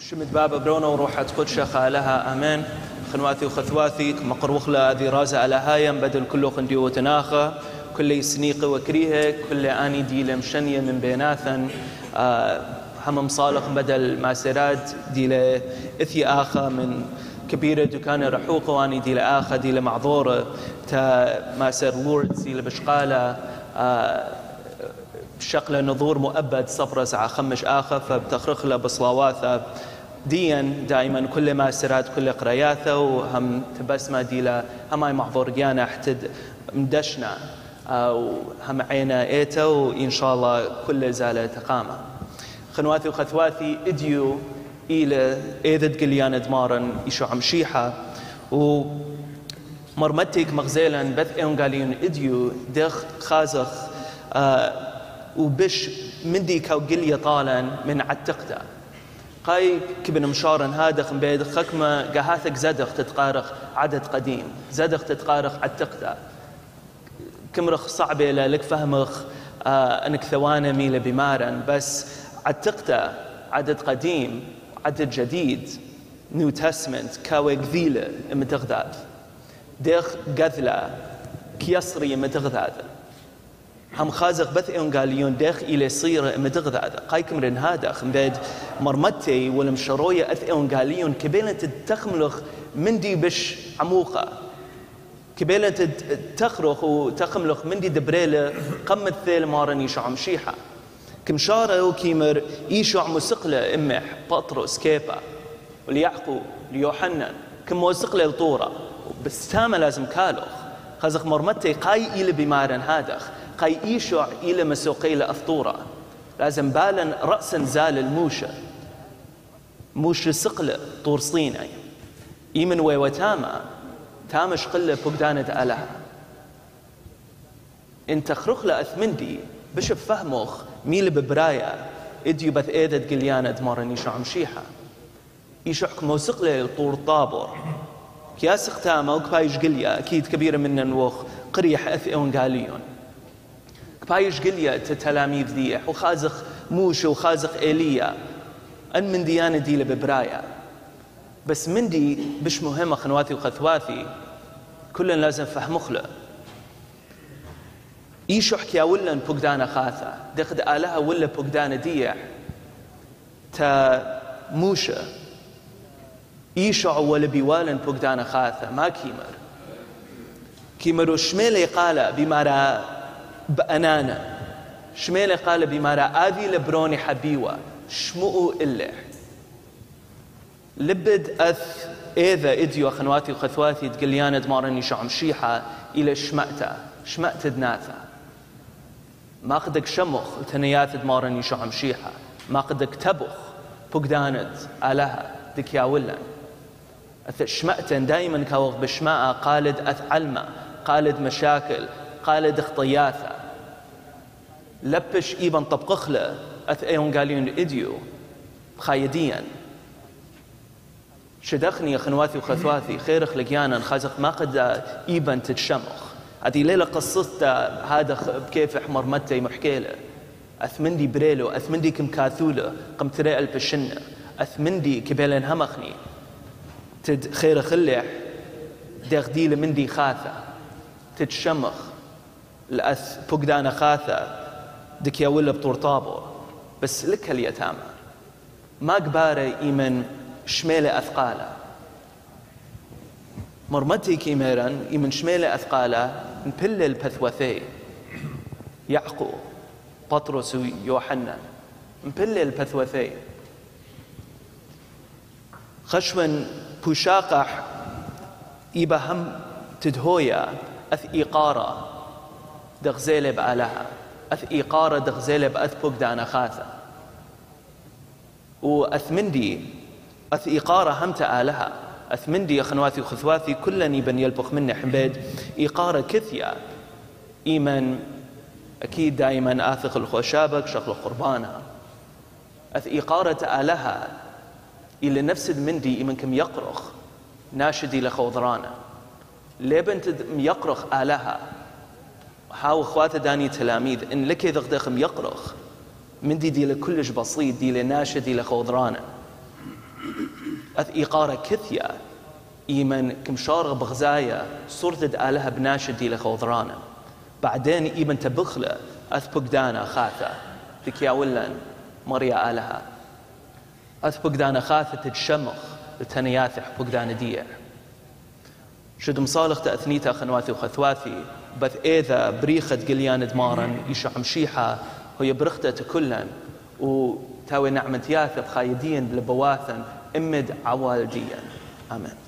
شمت بابا برونا وروحة قدشة خالها أمان. خنواتي وخثواتي مقروخ لا ذي رازة على هايم بدل كله خندي وتناخة. كل سنيقة وكريهة كل أني دي مشنية من بيناثا آه هم مصالح بدل ما سراد دي إثي آخا من كبيرة دكان رحوقة وآني دي لآخا دي معذورة. تا ما سر لوردز دي بشقالة. آه بشقلة نظور مؤبد صفرة ساعة خمش آخر فبتخرخ له بصلاواثة ديا دائما كل ما سرات كل قرياته وهم تبسمة ديلا هم اي محظور جانا احتد مدشنا وهم عينا ايتا وإن شاء الله كل زالة تقامة. خنواتي وخثواتي إديو إلى إيذد قليان دمارا يشو عمشيحة و مرمتك مغزيلا بث إيون قاليون إديو دخ خازخ آه وبش مندي كاو قلية طالا من عتقته. قاي كبن مشارن هذا بيد خكمة قهاثك زدخ تتقارخ عدد قديم زدخ تتقارخ عتقته. كمرخ صعبة لك فهمخ آه أنك ثوانة ميلة بمارن بس عتقته عدد قديم عدد جديد نيو تستمنت كاوي قذيلة متغذاذ. ديخ قذلة كيصري متغذاذ. هم خازق بث اون قاليون داخ إلى صير مدغ ذا قايكم رن هذا خمبيد مرمتي ولم شرويه اث اون قاليون كبيلة تخملخ من دي بش عموقة كبيلة تخرخ وتخملخ من دي دبريلة قم الثيل مارن يشعم شيحة كم شارة وكيمر يشع مسقلة امح بطرس كيبا وليعقو ليوحنا كم مسقلة الطورة بس تاما لازم كالوخ خازق مرمتي قاي إلى بمارن هادخ قاي إيشع إلى مسوقيلة أفطورة. لازم بالا رأسا زال الموشة موش سقلة طور صيني. إيمن ويوتاما تامش قلة فقدانة ألها إنت خرخلة أثمندي. بشف فهموخ ميل ببرايا. اديو بث إيدت قليانة دمارن يشع مشيحة. يشعك موسقلة طور طابور. كياس اختاما وكبايش قليا. أكيد كبيرة من نوخ قريح أثئون قاليون. بايش قليا تلاميذ ديح وخازخ موشة وخازخ إيليا أن من ديانة دي ببرايا بس من دي بش مهمة خنواتي وخثواتي كلنا لازم فهمخ له إيشو حكيا ولا بقدانا خاثة دخد آلها ولا بقدانا ديح تا موشة. إيشو ولا بيوالا بقدانا خاثة ما كيمر كيمر وشميلي قال بمارا بأنانا. شميلة قال بمارا آذي لبروني حبيوة. شمؤوا إلح لبد أث إذا إديو خنواتي وخثواتي تقليانا دمارني شعم شيحة إلى شمأتا. شمأت دناثا ما قدك شمخ تنيات دمارني شعم شيحة. ما قدك تبخ فقدانت آلها دكيا ولن أث شمأتن دائما كوغ بشماء قالد أث علمة قالد مشاكل قالد خطياثة لبش إيبان طبقخلة أث أيون قاليون إديو خايديا. شدخني يا خنواتي وخثواتي خيرخ لقيانا خازق ما قد إيبان تتشمخ. هذه ليلة قصت هذا بكيف أحمر متى محكيلة أثمندي بريلو أثمندي كم كاثولة قم تري البشنة أثمندي كبيلن همخني. تد خير خلح دغديل مندي خاثة. تتشمخ. الأث فقدان خاثة. دك يا ولا بطور طابو بس لك اليتامى ما قبارة إيمن شميلة أثقالة مرمتي كيميران إيمن شميلة أثقالة نبل البثوثي. يعقو بطرس ويوحنا. نبل البثوثي. خشون بوشاقح إيبا هم تدهويا أث إيقارة دغزيلة بآلها أث إيقارة دغزيلة بأث بوغدانا خاثة. وأثمندي أث إيقارة هم تآلها أثمندي أخنواتي وخثواتي كلني بن يلبخ مني حبيد إيقارة كثية إيمن أكيد دائما آثق الخشابك شغل قربانها أث إيقارة آلها. إلى نفس المندي إيمن كم يقرخ. ناشدي لخوضرانا. لبنت يقرخ آلها. هاو اخواته داني تلاميذ ان لك دغدغ يقرخ من دي دي لكلش بسيط دي لناشد دي لخوضرانا أث إيقارة كثية إيمن كمشار بغزايا صورت آلها بناشدي لخوضرانا بعدين إيمن تبخلة أث بقدانا خاثة ذكيا ولن مريا آلها. أث بقدانا خاثة تتشمخ لتنياثح بقدانا ديع شد مصالح تأثنيتا خنواثي وخثواثي بث إذا بريخة قليان دمارا يشع مشيحة هي برختة كلا وتاوي نعمة ياثب خايدين لبواثا إمد عوالديا آمين.